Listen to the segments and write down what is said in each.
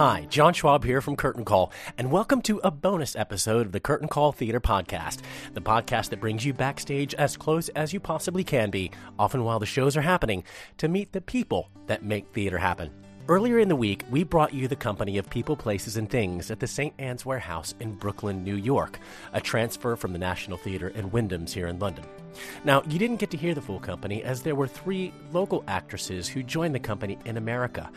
Hi, John Schwab here from Curtain Call, and welcome to a bonus episode of the Curtain Call Theater Podcast, the podcast that brings you backstage as close as you possibly can be, often while the shows are happening, to meet the people that make theater happen. Earlier in the week, we brought you the company of People, Places, and Things at the St. Ann's Warehouse in Brooklyn, New York, a transfer from the National Theatre and Wyndham's here in London. Now, you didn't get to hear the full company as there were three local actresses who joined the company in America,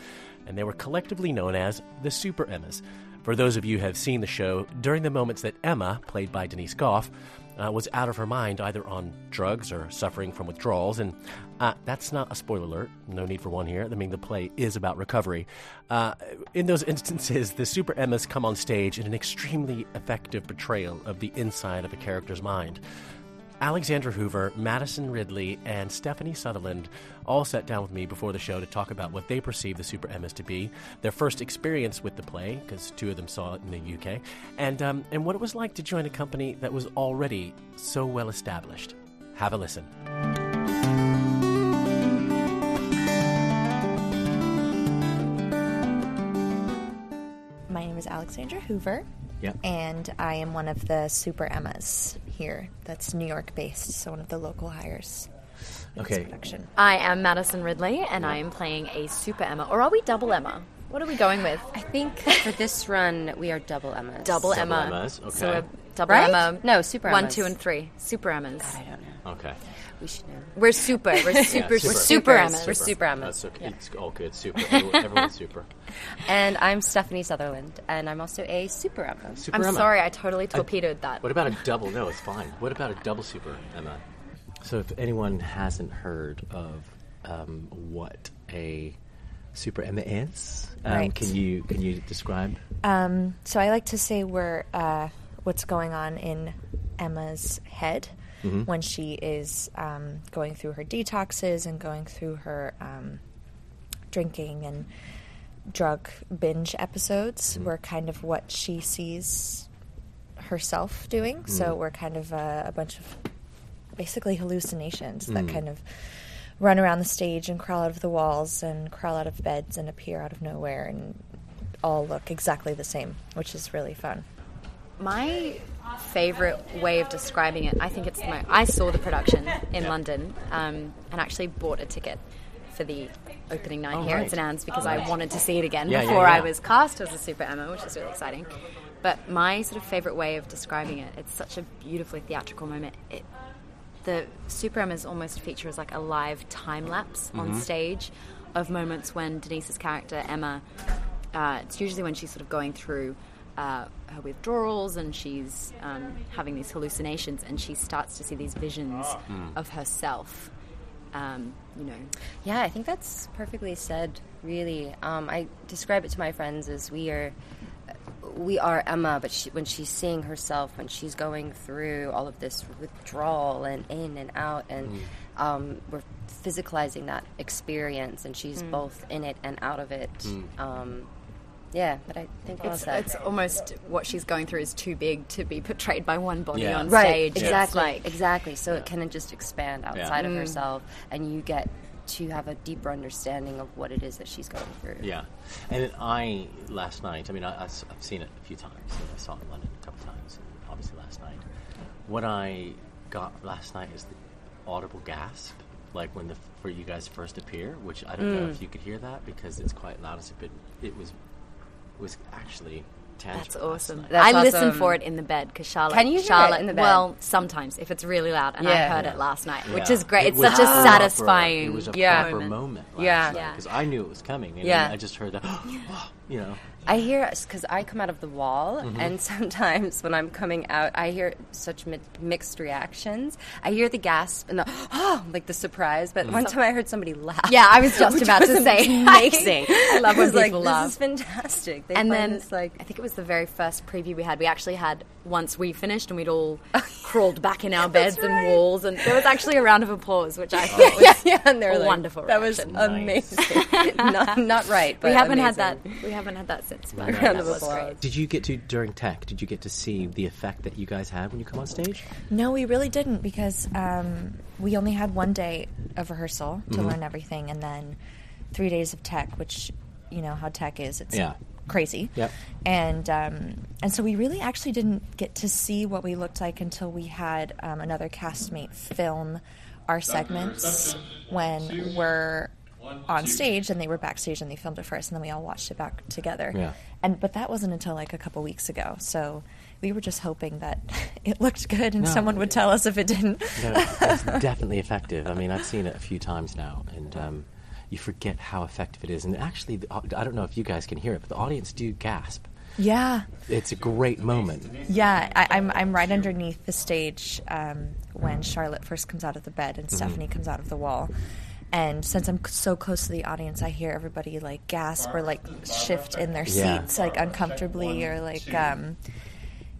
and they were collectively known as the Super Emmas. For those of you who have seen the show, during the moments that Emma, played by Denise Gough, uh, was out of her mind, either on drugs or suffering from withdrawals. And uh, that's not a spoiler alert. No need for one here. I mean, the play is about recovery. Uh, in those instances, the Super Emmas come on stage in an extremely effective portrayal of the inside of a character's mind. Alexandra Hoover, Madison Ridley, and Stephanie Sutherland all sat down with me before the show to talk about what they perceive the Super Emmas to be, their first experience with the play, because two of them saw it in the UK, and, um, and what it was like to join a company that was already so well established. Have a listen. My name is Alexandra Hoover. Yep. And I am one of the Super Emmas here. That's New York based, so one of the local hires. Okay. Production. I am Madison Ridley, and I am playing a Super Emma. Or are we double Emma? What are we going with? I think for this run we are double Emmas. Double, Emma. Emmas, okay. So we're double Right? Emma. No, Super One, two, and three. Super Emmas. I don't know. Okay. We should know. We're super. We're super. super. We're super Emma. We're super Emma. That's okay. It's all good. Super. Everyone's super. And I'm Stephanie Sutherland, and I'm also a Super Emma. Super I'm Emma. sorry, I totally torpedoed that. What about a double? No, it's fine. What about a double super, Emma? So, if anyone hasn't heard of um, what a super Emma is, um, Right. can you can you describe? Um, so I like to say we're uh, what's going on in Emma's head Mm-hmm. when she is um, going through her detoxes and going through her um, drinking and drug binge episodes. Mm-hmm. We're kind of what she sees herself doing. Mm. So we're kind of a, a bunch of basically hallucinations that kind of run around the stage and crawl out of the walls and crawl out of beds and appear out of nowhere and all look exactly the same, which is really fun. My favorite way of describing it, I think it's my. I saw the production in London um, and actually bought a ticket for the opening night Oh, here right. at St Ann's because I wanted to see it again Yeah, yeah, before yeah. I was cast as a Super Emma, which is really exciting. But my sort of favorite way of describing it, it's such a beautifully theatrical moment. It, the Super Emmas almost feature as like a live time lapse Mm-hmm. on stage of moments when Denise's character Emma. Uh, it's usually when she's sort of going through uh, her withdrawals and she's um, having these hallucinations and she starts to see these visions of herself. Um, you know, Yeah, I think that's perfectly said. Really, um, I describe it to my friends as we are, we are Emma, but she, when she's seeing herself, when she's going through all of this withdrawal and in and out, and um, we're physicalizing that experience, and she's both in it and out of it. Yeah, but I think It's, said. it's almost what she's going through is too big to be portrayed by one body Yeah. on right, stage. It's exactly, like- exactly. So it can just expand outside of Mm. herself, and you get to have a deeper understanding of what it is that she's going through. Yeah, and I last night. I mean, I, have seen it a few times. I saw it in London a couple times, and obviously last night. What I got last night is the audible gasp, like when the for you guys first appear. Which I don't know Mm. if you could hear that because it's quite loud. But it was was actually tangible. That's awesome. That's I listen for it in the bed because Charlotte. Can you hear it Charlotte, in the bed? Well, sometimes if it's really loud, and I heard Yeah. it last night, which is great. It It's such a a proper- satisfying. It was a Yeah. proper moment. moment. Last Yeah. Yeah. because I knew it was coming, and Yeah. I just heard that. you know. I hear because I come out of the wall, Mhm. and sometimes when I'm coming out, I hear such mi- mixed reactions. I hear the gasp and the oh, like the surprise. But one Mm. time I heard somebody laugh. Yeah, I was just about to say. amazing. I love when was like, people this laugh. is fantastic. They and then this, like I think it was the very first preview we had. We actually had once we finished and we'd all crawled back in our beds and walls, and there was actually a round of applause, which I thought was yeah, yeah, and they're a like, wonderful. That was reaction. amazing. not, not right. But we haven't had that. We haven't had that since. But Round that of was applause. great. Did you get to during tech? Did you get to see the effect that you guys had when you come on stage? No, we really didn't because um, we only had one day of rehearsal to Mhm. learn everything, and then three days of tech, which you know how tech is. It's Yeah. Crazy. Yep. And um, and so we really actually didn't get to see what we looked like until we had um, another castmate film our segments when we're on stage and they were backstage and they filmed it first and then we all watched it back together. Yeah. And but that wasn't until like a couple weeks ago. So we were just hoping that it looked good and No. someone would tell us if it didn't. No, it's definitely effective. I mean, I've seen it a few times now, and um, you forget how effective it is. And actually, the, I don't know if you guys can hear it, but the audience do gasp. Yeah. It's a great moment. Yeah, I, I'm I'm right underneath the stage um, when Charlotte first comes out of the bed and Mhm. Stephanie comes out of the wall. And since I'm so close to the audience, I hear everybody like gasp or like shift in their Yeah. seats like uncomfortably or like um,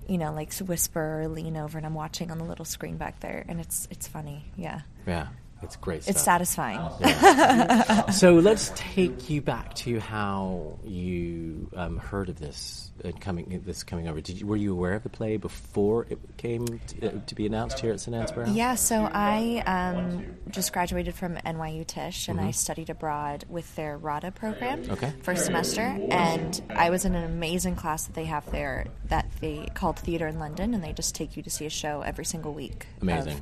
you know like whisper or lean over. And I'm watching on the little screen back there, and it's it's funny. Yeah, Yeah, it's great. It's satisfying. Yeah. so let's take you back to how you um, heard of this and coming this coming over. Did you, were you aware of the play before it came to, uh, to be announced here at St. Ann's Yeah, so I um, just graduated from NYU Tisch and I Mhm. studied abroad with their RADA program Okay. first semester. And I was in an amazing class that they have there that they called Theatre in London, and they just take you to see a show every single week. of Amazing.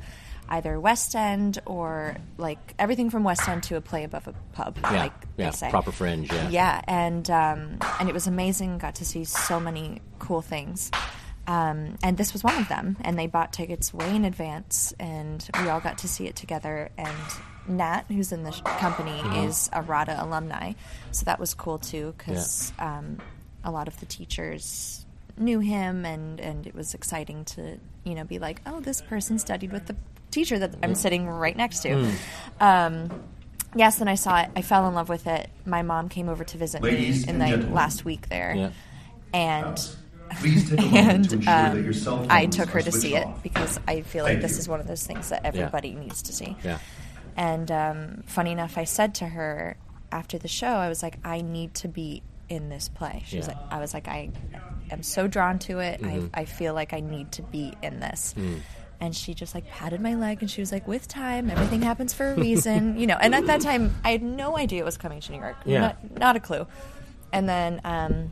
Either West End or like everything from West End to a play above a pub, Yeah, like yeah, they say. proper fringe, yeah. Yeah, and um, and it was amazing. Got to see so many cool things. Um, and this was one of them. And they bought tickets way in advance, and we all got to see it together. And Nat, who's in the company, Mhm. is a RADA alumni, so that was cool too because um, a lot of the teachers knew him, and and it was exciting to you know be like, oh, this person studied with the teacher that I'm sitting right next to. Mm. Um, yes, then I saw it. I fell in love with it. My mom came over to visit Ladies me in the gentlemen. last week there, Yeah. and Please take a moment to and um, I took her to see switched it because I feel like Thank this you. is one of those things that everybody needs to see. Yeah. And um, funny enough, I said to her after the show, I was like, I need to be in this play. She was like, I was like, I am so drawn to it. Mhm. I, I feel like I need to be in this. Mm. And she just like patted my leg and she was like, with time, everything happens for a reason, you know. And at that time, I had no idea it was coming to New York. Yeah. Not, not a clue. And then um,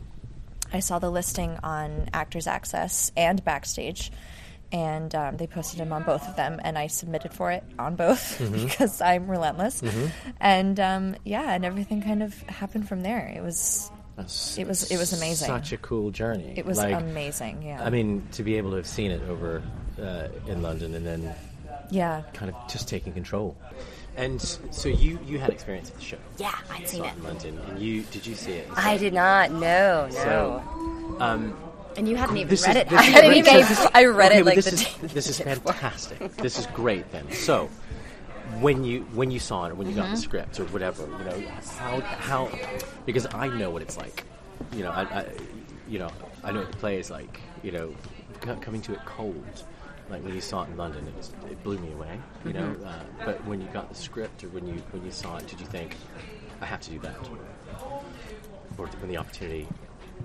I saw the listing on Actors Access and Backstage, and um, they posted him on both of them, and I submitted for it on both Mhm. because I'm relentless. Mhm. And um, yeah, and everything kind of happened from there. It was, it was, it was amazing. Such a cool journey. It was Like, amazing. Yeah. I mean, to be able to have seen it over uh, in London and then Yeah. kind of just taking control. And so you you had experience with the show. Yeah, I'd seen it. in London, and you did you see it? I did not. No, no. So, um, And you hadn't even read is- it. I hadn't even. great. You gave- So this- I read okay, it like this the is day this is fantastic. this is great. Then so when you when you saw it or when you got the Mhm. script or whatever, you know how how because I know what it's like. You know, I, I you know I know what the play is like. You know, co- coming to it cold. Like when you saw it in London, it, was, it blew me away. You know, Mhm. uh, but when you got the script or when you when you saw it, did you think, I have to do that? Or when the opportunity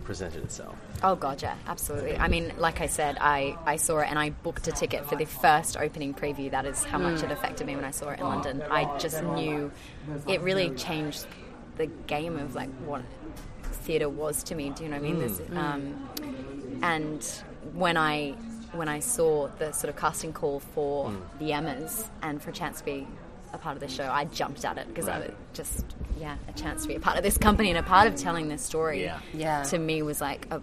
presented itself. Oh god, yeah, absolutely. I mean, like I said, I, I saw it and I booked a ticket for the first opening preview. That is how much it affected me when I saw it in London. I just knew it really changed the game of like what theatre was to me. Do you know what I mean? Mm. Um, and when I when I saw the sort of casting call for Mm. the Emmas and for chance to be a part of the show, I jumped at it because I Right. was just yeah a chance to be a part of this company and a part of telling this story. Yeah. Yeah. To me was like a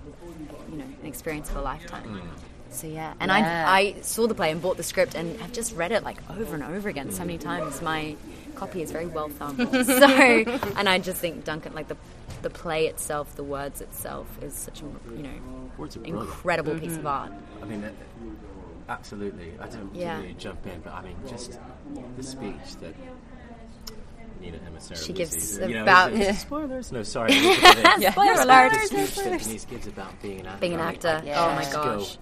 you know an experience of a lifetime. Mm. So yeah, and Yeah. I I saw the play and bought the script and I've just read it like over and over again so many times. My copy is very well thumbed. so and I just think Duncan like the the play itself, the words itself is such a you know Words are brilliant. incredible piece of art. I mean, it, absolutely. I didn't Yeah. really jump in, but I mean, just the speech that Nina Emissary She gives receives, you know, about- is it- spoilers. No, sorry. I looked. Yeah. Spoiler The speech that spoilers. Denise gives about being an actor. Being an I- actor. I Oh my just go, gosh.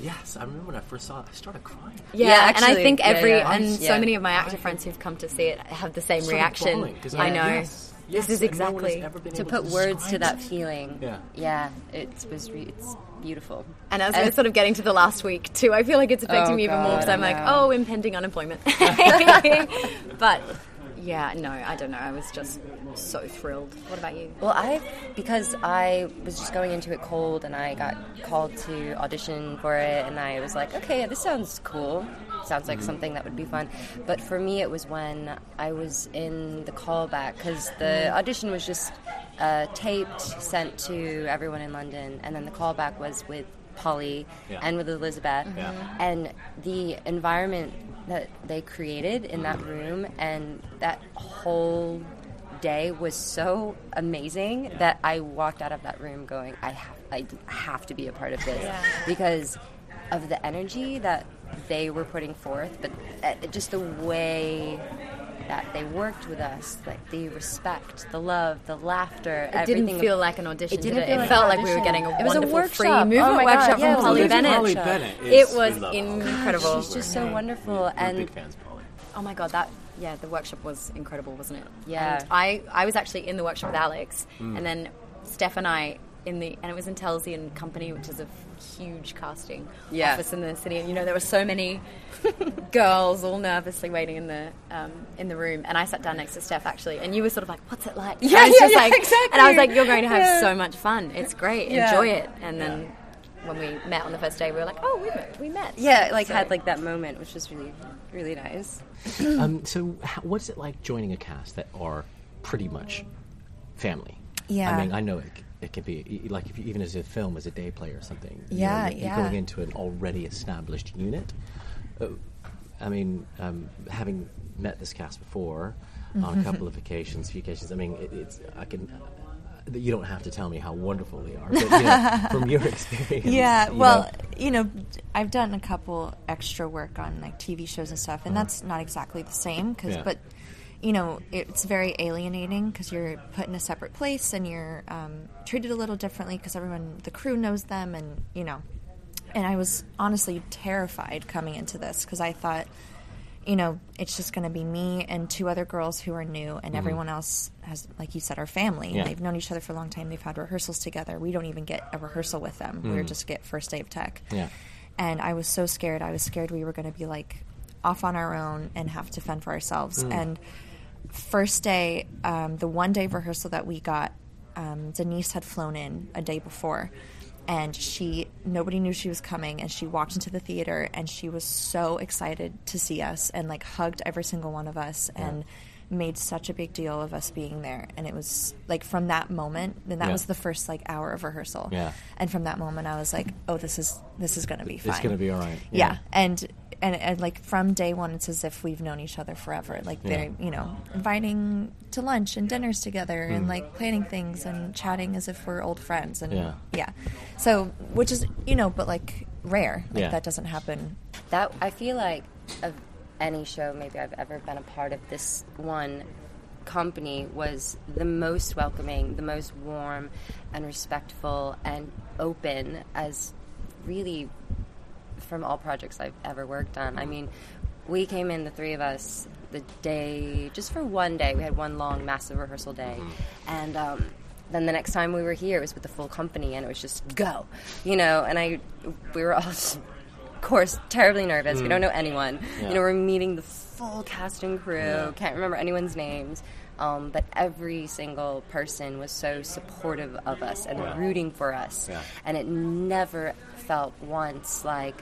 Yes, I remember when I first saw it. I started crying. Yeah, Yeah, and I think every yeah. and Yeah. so many of my actor friends who've come to see it have the same reaction. bawling, 'cause I I- know. yes, this is and no exactly to put to words to that it. feeling. Yeah. yeah, it was re- it's beautiful. And as we're sort of getting to the last week too, I feel like it's affecting Oh, me even more because I'm like, oh, impending unemployment. but yeah, no, I don't know. I was just so thrilled. What about you? Well, I because I was just going into it cold, and I got called to audition for it, and I was like, okay, this sounds cool. Sounds like something that would be fun. But for me, it was when I was in the callback because the audition was just uh, taped, sent to everyone in London, and then the callback was with Polly Yeah. and with Elizabeth, Yeah. and the environment that they created in that room and that whole day was so amazing that I walked out of that room going, I have, I have to be a part of this Yeah. because of the energy that they were putting forth, but uh, just the way that they worked with us, like the respect, the love, the laughter. It didn't everything feel like an audition, It did didn't it? feel It like felt an like we were getting a It was a wonderful free workshop. movement Oh my workshop God, yeah, from it was a Polly Bennett. Polly. Bennett It is- was we love incredible. She's just so wonderful, We're and big fans, Polly. Oh my god, that yeah, the workshop was incredible, wasn't it? Yeah. And I I was actually in the workshop with Alex, Mm. and then Steph and I in the and it was in Telsey and Company, which is a huge casting Yeah. office in the city. And you know there were so many girls all nervously waiting in the um, in the room, and I sat down next to Steph actually, and you were sort of like, "What's it like?" Yeah, I yeah, just yeah, like, exactly. And I was like, "You're going to have Yeah. so much fun. It's great. Yeah. Enjoy it." And then. When we met on the first day, we were like, "Oh, we met." We met. yeah, like So- had like that moment, which was really, really nice. um, so, how, what's it like joining a cast that are pretty much family? Yeah. I mean, I know it, c- it can be like if you, even as a film, as a day play or something. you Yeah, know, you're yeah. Going into an already established unit. Uh, I mean, um, having met this cast before on a couple of occasions, few occasions. I mean, it, it's I can. Uh, you don't have to tell me how wonderful they are, but you know, from your experience. Yeah, you well, know, you know, I've done a couple extra work on like TV shows and stuff, and Uh-huh. that's not exactly the same. Cause, Yeah. but you know, it's very alienating because you're put in a separate place and you're um, treated a little differently because everyone, the crew knows them, and you know. And I was honestly terrified coming into this because I thought, you know, it's just going to be me and two other girls who are new, and Mhm. everyone else has, like you said, our family. Yeah. They've known each other for a long time. They've had rehearsals together. We don't even get a rehearsal with them. We Mm. just get first day of tech. Yeah. And I was so scared. I was scared we were going to be like off on our own and have to fend for ourselves. Mm. And first day, um, the one day rehearsal that we got, um, Denise had flown in a day before. And she, nobody knew she was coming, and she walked into the theater, and she was so excited to see us, and like hugged every single one of us, and made such a big deal of us being there. And it was like from that moment, and that Yeah. was the first like hour of rehearsal. Yeah. And from that moment, I was like, oh, this is this is gonna be It's fine. gonna be all right. Yeah. Yeah. And, and and like from day one, it's as if we've known each other forever. Like Yeah. they're you know inviting to lunch and dinners together and Mm. like planning things and chatting as if we're old friends and Yeah. yeah. So which is you know but like rare. Like Yeah. that doesn't happen. That I feel like of any show maybe I've ever been a part of, this one company was the most welcoming, the most warm and respectful and open as really from all projects I've ever worked on. I mean, we came in the three of us the day just for one day. We had one long massive rehearsal day, and um, then the next time we were here, it was with the full company, and it was just go, you know. And I, we were all, just, of course, terribly nervous. We Mm. don't know anyone. Yeah. You know, we're meeting the full cast and crew. Yeah. Can't remember anyone's names. Um, but every single person was so supportive of us and Yeah. rooting for us. Yeah. And it never felt once like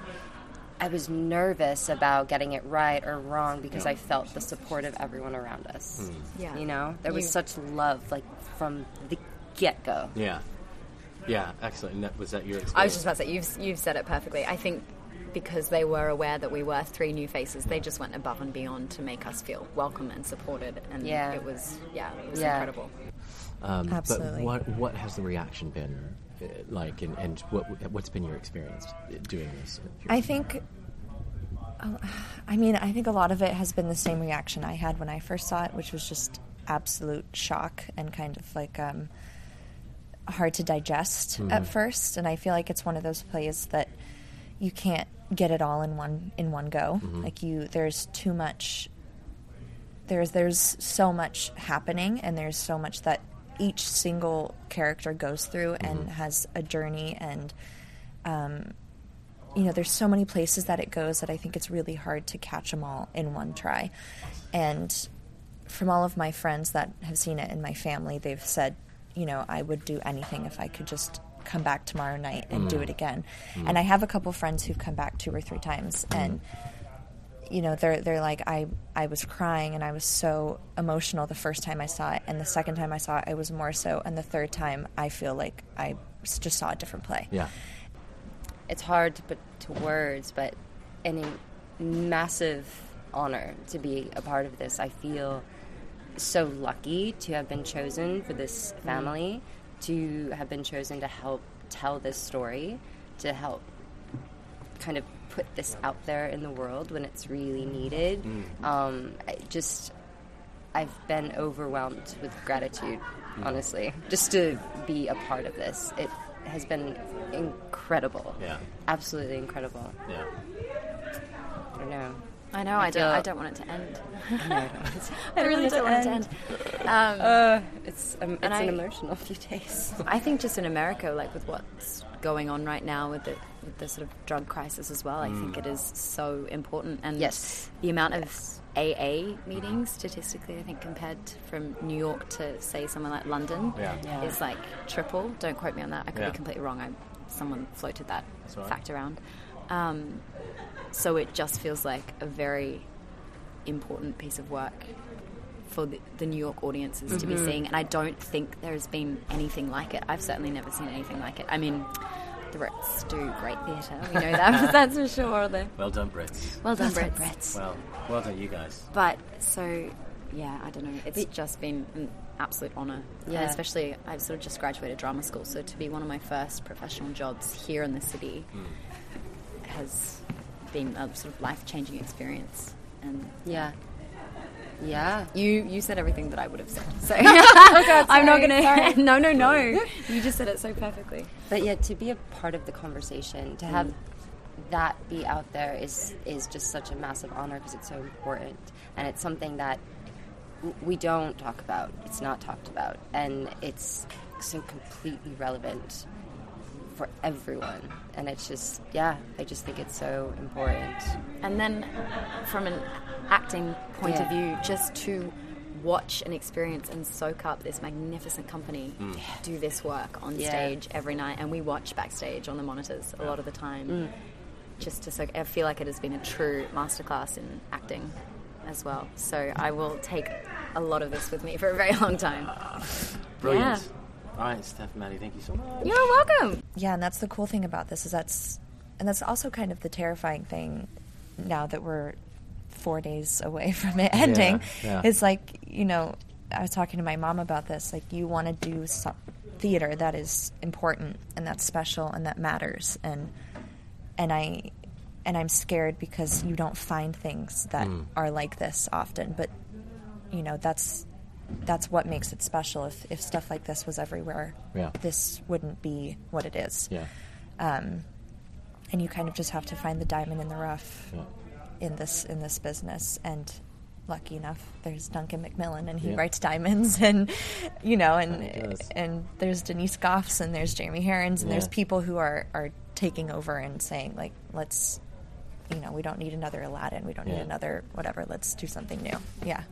I was nervous about getting it right or wrong because Yeah. I felt the support of everyone around us. Hmm. Yeah. You know, there was You- such love, like from the get go. Yeah. Yeah, excellent. And that, was that your experience? I was just about to say you've you've said it perfectly. I think because they were aware that we were three new faces, they just went above and beyond to make us feel welcome and supported. And Yeah. it was yeah, it was Yeah. incredible. Um, Absolutely. But what what has the reaction been uh, like, and, and what what's been your experience doing this? I think. oh, I mean, I think a lot of it has been the same reaction I had when I first saw it, which was just absolute shock and kind of like um, hard to digest at Mhm. first. And I feel like it's one of those plays that you can't get it all in one in one go. Mhm. Like you, there's too much. There's there's so much happening, and there's so much that each single character goes through and has a journey and. Um, you know, there's so many places that it goes that I think it's really hard to catch them all in one try. And from all of my friends that have seen it in my family, they've said, you know, I would do anything if I could just come back tomorrow night and do Mm. it again. Mm. And I have a couple friends who've come back two or three times and you know, they're they're like I I was crying and I was so emotional the first time I saw it and the second time I saw it I was more so and the third time I feel like I just saw a different play. Yeah. It's hard to put to words, but an in- massive honor to be a part of this. I feel so lucky to have been chosen for this family, to have been chosen to help tell this story, to help kind of put this out there in the world when it's really needed. Mm. Um, I just, I've been overwhelmed with gratitude, Mm. honestly, just to be a part of this. It has been incredible. Yeah. Absolutely incredible. Yeah. I don't know. I know. I, don't. feel- I don't want it to end. I I don't want I really don't want it to end. Um, Uh, it's um, it's an I- emotional few days. I think just in America, like with what's going on right now with the with the sort of drug crisis as well, I think Mm. it is so important. And Yes. the amount of AA meetings statistically, I think compared to- from New York to say somewhere like London, Yeah. Yeah. is like triple. Don't quote me on that. I could Yeah. be completely wrong. I, someone floated that That's fact around. Um, so it just feels like a very important piece of work for the, the New York audiences to be Mhm. seeing, and I don't think there's been anything like it. I've certainly never seen anything like it. I mean, the Brits do great theatre. We know that. that's for sure. Though. Well done, Brits. Well done, Well done, Brits. Well, well done, you guys. But so, yeah, I don't know. It's just been an absolute honour. And Yeah. especially, I've sort of just graduated drama school, so to be one of my first professional jobs here in the city has been a sort of life changing experience. And Yeah. Yeah. You you said everything that I would have said. So Oh, God, I'm not gonna. sorry. no, no, no. You just said it so perfectly. But yeah, to be a part of the conversation, to have Mm. that be out there is is just such a massive honor because it's so important, and it's something that we don't talk about. It's not talked about, and it's so completely relevant for everyone. And it's just, yeah, I just think it's so important. And then, from an acting point of view, just to watch and experience and soak up this magnificent company Mm. do this work on Yeah. stage every night, and we watch backstage on the monitors a lot of the time. Mm. Just to soak, I feel like it has been a true masterclass in acting as well. So I will take a lot of this with me for a very long time. Brilliant. Yeah. All right, Steph and Maddie, thank you so much. You're welcome. Yeah, and that's the cool thing about this is that's and that's also kind of the terrifying thing now that we're four days away from it Yeah, ending. yeah. It's like, you know, I was talking to my mom about this, like you want to do some theater that is important and that's special and that matters and and I and I'm scared because you don't find things that Mm. are like this often, but you know, that's that's what makes it special. If if stuff like this was everywhere, Yeah. this wouldn't be what it is. Yeah. Um, and you kind of just have to find the diamond in the rough Yeah. in this in this business, and lucky enough, there's Duncan Macmillan, and he Yeah. writes Diamonds, and you know, and and there's Denise Goughs, and there's Jeremy Herrins, and there's people who are are taking over and saying like, let's, you know, we don't need another Aladdin, we don't need another whatever, let's do something new. Yeah,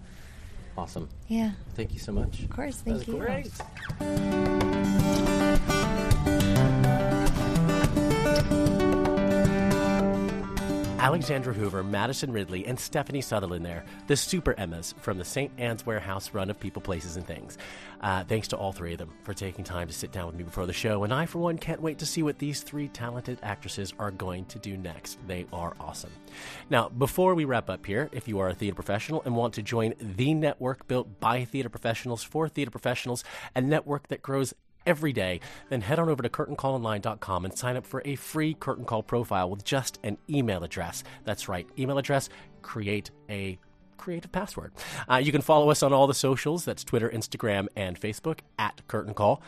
Awesome. yeah, Thank you so much. of course. That Thank was you. great. Alexandra Hoover, Madison Ridley, and Stephanie Sutherland there, the Super Emmas from the St. Ann's Warehouse run of People, Places, and Things. Uh, thanks to all three of them for taking time to sit down with me before the show, and I, for one, can't wait to see what these three talented actresses are going to do next. They are awesome. Now, before we wrap up here, if you are a theater professional and want to join the network built by theater professionals for theater professionals, a network that grows every day, then head on over to curtaincallonline.com and sign up for a free Curtain Call profile with just an email address. That's right, email address, create a creative password. Uh, you can follow us on all the socials that's Twitter, Instagram, and Facebook at Curtain Call.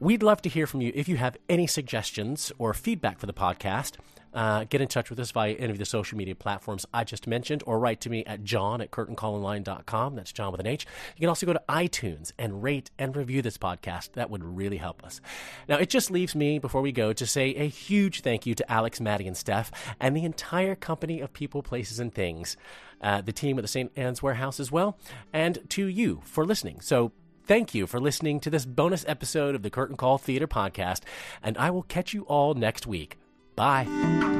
We'd love to hear from you if you have any suggestions or feedback for the podcast. Uh, get in touch with us via any of the social media platforms I just mentioned, or write to me at john at curtaincallonline.com. That's John with an H. You can also go to iTunes and rate and review this podcast. That would really help us. Now, it just leaves me, before we go, to say a huge thank you to Alex, Maddie, and Steph, and the entire company of people, places, and things, uh, the team at the St. Ann's Warehouse as well, and to you for listening. So, Thank you for listening to this bonus episode of the Curtain Call Theater Podcast, and I will catch you all next week. Bye.